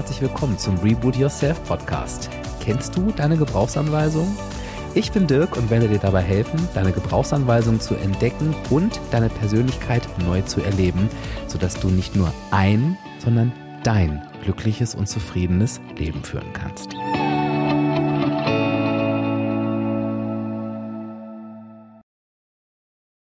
herzlich willkommen zum Reboot Yourself Podcast. Kennst du deine Gebrauchsanweisung? Ich bin Dirk und werde dir dabei helfen, deine Gebrauchsanweisung zu entdecken und deine Persönlichkeit neu zu erleben, sodass du nicht nur ein, sondern dein glückliches und zufriedenes Leben führen kannst.